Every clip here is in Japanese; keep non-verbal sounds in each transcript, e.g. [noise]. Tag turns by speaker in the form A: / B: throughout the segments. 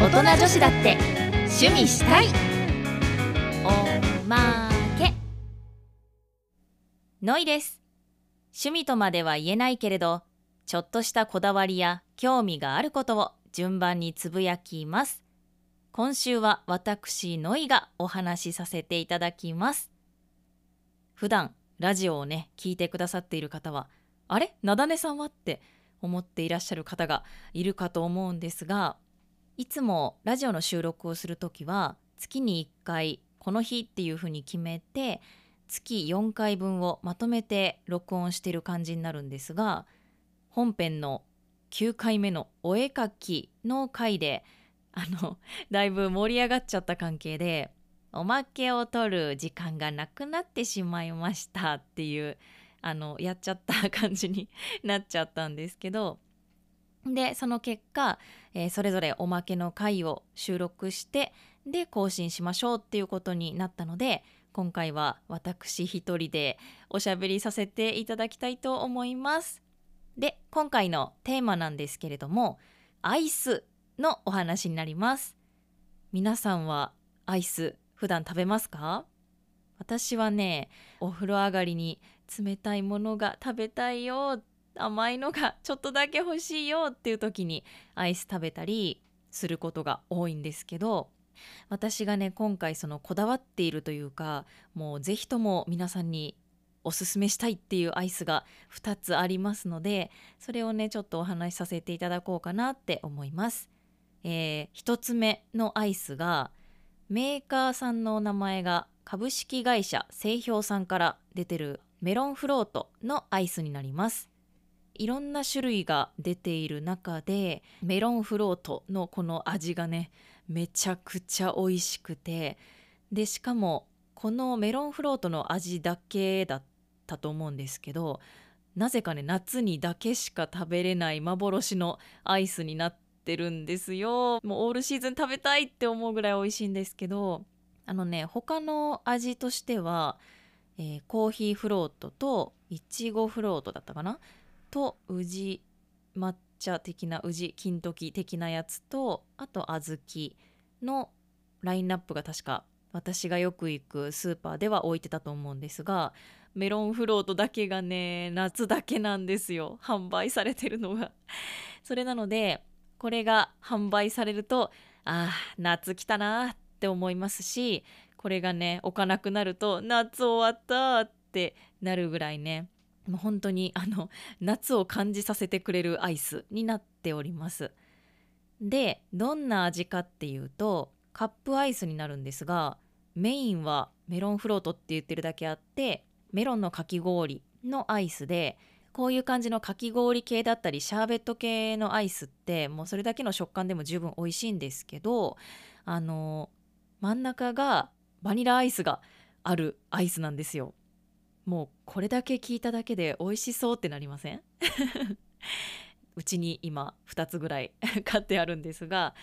A: 大人女子だって。趣味したい。おまけ。のいです。趣味とまでは言えないけれどちょっとしたこだわりや興味があることを順番につぶやきます。今週は私のいがお話しさせていただきます。普段ラジオをね聞いてくださっている方はあれ？なだねさんは？って思っていらっしゃる方がいるかと思うんですがいつもラジオの収録をする時は月に1回この日っていうふうに決めて月4回分をまとめて録音してる感じになるんですが本編の9回目のお絵かきの回であの [laughs] だいぶ盛り上がっちゃった関係でおまけを取る時間がなくなってしまいましたっていうあのやっちゃった感じに [laughs] なっちゃったんですけどでその結果、えー、それぞれおまけの回を収録してで更新しましょうっていうことになったので今回は私一人でおしゃべりさせていただきたいと思います。で今回のテーマなんですけれどもアイスのお話になります。皆さんはアイス普段食べますか？私はねお風呂上がりに冷たいものが食べたいよっ甘いのがちょっとだけ欲しいよっていう時にアイス食べたりすることが多いんですけど私がね今回そのこだわっているというかもう是非とも皆さんにおすすめしたいっていうアイスが2つありますのでそれをねちょっとお話しさせていただこうかなって思います。えー、1つ目のアイスがメーカーさんの名前が株式会社製氷さんから出てるメロンフロートのアイスになります。いろんな種類が出ている中でメロンフロートのこの味がねめちゃくちゃ美味しくてでしかもこのメロンフロートの味だけだったと思うんですけどなぜかね夏にだけしか食べれない幻のアイスになってるんですよ。もうオールシーズン食べたいって思うぐらい美味しいんですけどあのね他の味としては、えー、コーヒーフロートといちごフロートだったかなと宇治抹茶的な宇治金時的なやつとあと小豆のラインナップが確か私がよく行くスーパーでは置いてたと思うんですがメロンフロートだけがね夏だけなんですよ。販売されてるのが。[laughs] それなのでこれが販売されるとああ夏来たなって思いますしこれがね置かなくなると夏終わったってなるぐらいねもう本当にあの [laughs] 夏を感じさせてくれるアイスになっております。でどんな味かっていうとカップアイスになるんですがメインはメロンフロートって言ってるだけあってメロンのかき氷のアイスでこういう感じのかき氷系だったりシャーベット系のアイスってもうそれだけの食感でも十分美味しいんですけどあの真ん中がバニラアイスがあるアイスなんですよ。もうこれだけ聞いただけで美味しそうってなりません？[laughs] うちに今2つぐらい買ってあるんですが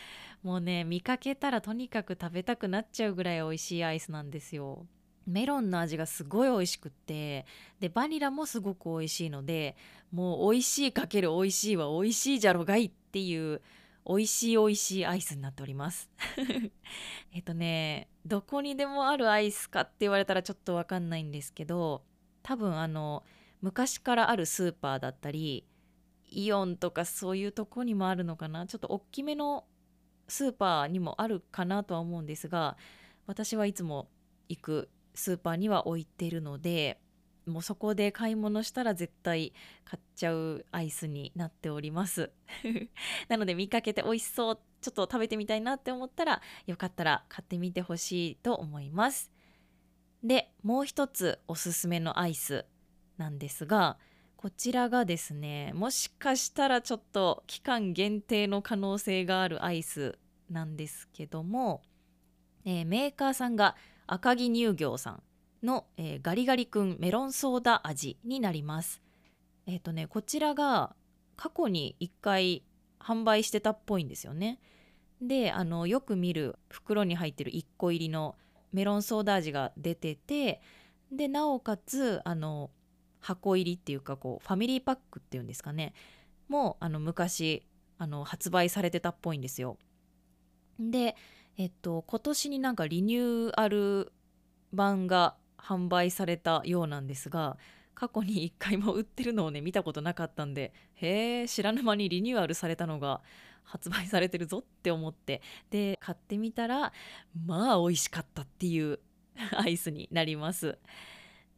A: もうね見かけたらとにかく食べたくなっちゃうぐらい美味しいアイスなんですよ。メロンの味がすごい美味しくってでバニラもすごく美味しいのでもう美味しいかける美味しいは美味しいじゃろがいっていう美味しい美味しいアイスになっております。[laughs] えっとねどこにでもあるアイスかって言われたらちょっとわかんないんですけど多分あの昔からあるスーパーだったりイオンとかそういうとこにもあるのかな。ちょっと大きめのスーパーにもあるかなとは思うんですが私はいつも行くスーパーには置いてるのでもうそこで買い物したら絶対買っちゃうアイスになっております。[laughs] なので見かけて美味しそうちょっと食べてみたいなって思ったらよかったら買ってみてほしいと思います。でもう一つおすすめのアイスなんですがこちらがですねもしかしたらちょっと期間限定の可能性があるアイスなんですけども、えー、メーカーさんが赤城乳業さんの、えー、ガリガリ君メロンソーダ味になります。えっ、ー、とねこちらが過去に1回販売してたっぽいんですよね。であのよく見る袋に入ってる1個入りのメロンソーダ味が出ててでなおかつあの箱入りっていうかこうファミリーパックっていうんですかねもあの昔あの発売されてたっぽいんですよ。でえっと今年になんかリニューアル版が販売されたようなんですが過去に一回も売ってるのをね見たことなかったんでへえ知らぬ間にリニューアルされたのが発売されてるぞって思って。で買ってみたらまあ美味しかったっていう [laughs] アイスになります。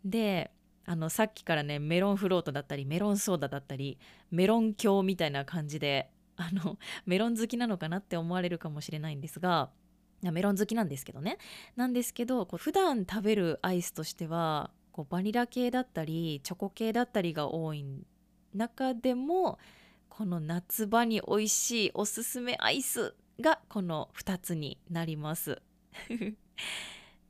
A: であのさっきからねメロンフロートだったりメロンソーダだったりメロン鏡みたいな感じであのメロン好きなのかなって思われるかもしれないんですがメロン好きなんですけどね。なんですけどこう普段食べるアイスとしてはこうバニラ系だったりチョコ系だったりが多い中でもこの夏場に美味しいおすすめアイスがこの2つになります。[laughs]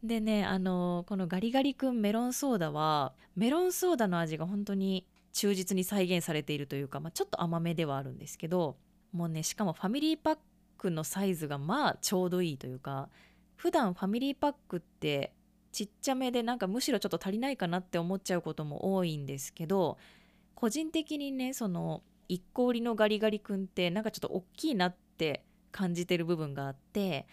A: でねあのこのガリガリ君メロンソーダはメロンソーダの味が本当に忠実に再現されているというか、まあ、ちょっと甘めではあるんですけどもうねしかもファミリーパックのサイズがまあちょうどいいというか普段ファミリーパックってちっちゃめでなんかむしろちょっと足りないかなって思っちゃうことも多いんですけど個人的にねその1個売りのガリガリ君ってなんかちょっと大きいなって感じてる部分があって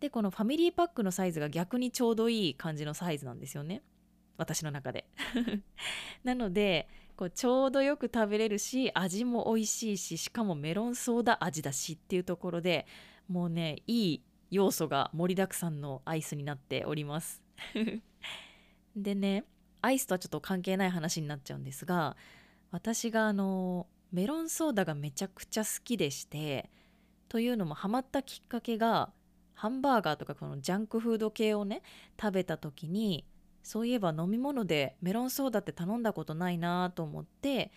A: でこのファミリーパックのサイズが逆にちょうどいい感じのサイズなんですよね。私の中で。[laughs] なのでこうちょうどよく食べれるし味も美味しいししかもメロンソーダ味だしっていうところでもうねいい要素が盛りだくさんのアイスになっております。[laughs] でねアイスとはちょっと関係ない話になっちゃうんですが私があのメロンソーダがめちゃくちゃ好きでしてというのもハマったきっかけがハンバーガーとかこのジャンクフード系をね食べた時にそういえば飲み物でメロンソーダって頼んだことないなと思って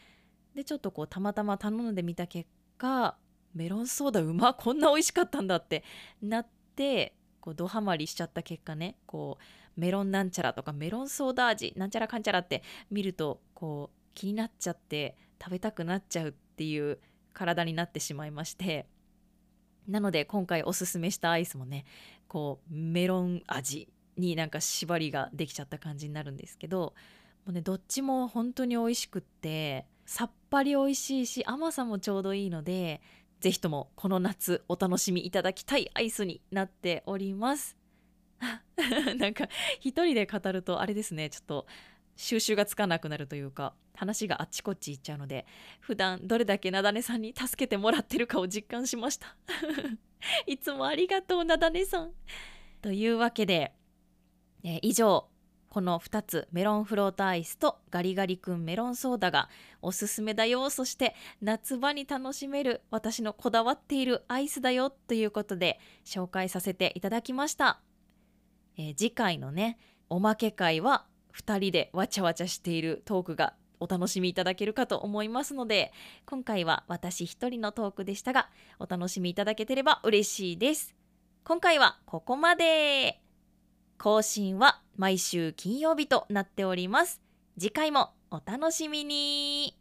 A: でちょっとこうたまたま頼んでみた結果メロンソーダうまこんな美味しかったんだってなってこうドハマりしちゃった結果ねこうメロンなんちゃらとかメロンソーダ味なんちゃらかんちゃらって見るとこう気になっちゃって食べたくなっちゃうっていう体になってしまいましてなので今回おすすめしたアイスもねこうメロン味になんか縛りができちゃった感じになるんですけどもうねどっちも本当に美味しくってさっぱり美味しいし甘さもちょうどいいので是非ともこの夏お楽しみいただきたいアイスになっております。[laughs] なんか一人で語るとあれですねちょっと収集がつかなくなるというか話があっちこっち行っちゃうので普段どれだけなだねさんに助けてもらってるかを実感しました。[laughs] いつもありがとうなだねさん。というわけで、えー、以上この2つメロンフロートアイスとガリガリ君メロンソーダがおすすめだよ。そして夏場に楽しめる私のこだわっているアイスだよということで紹介させていただきました、えー、次回のねおまけ会は2人でわちゃわちゃしているトークがお楽しみいただけるかと思いますので今回は私一人のトークでしたがお楽しみいただけてれば嬉しいです。今回はここまで。更新は毎週金曜日となっております。次回もお楽しみに。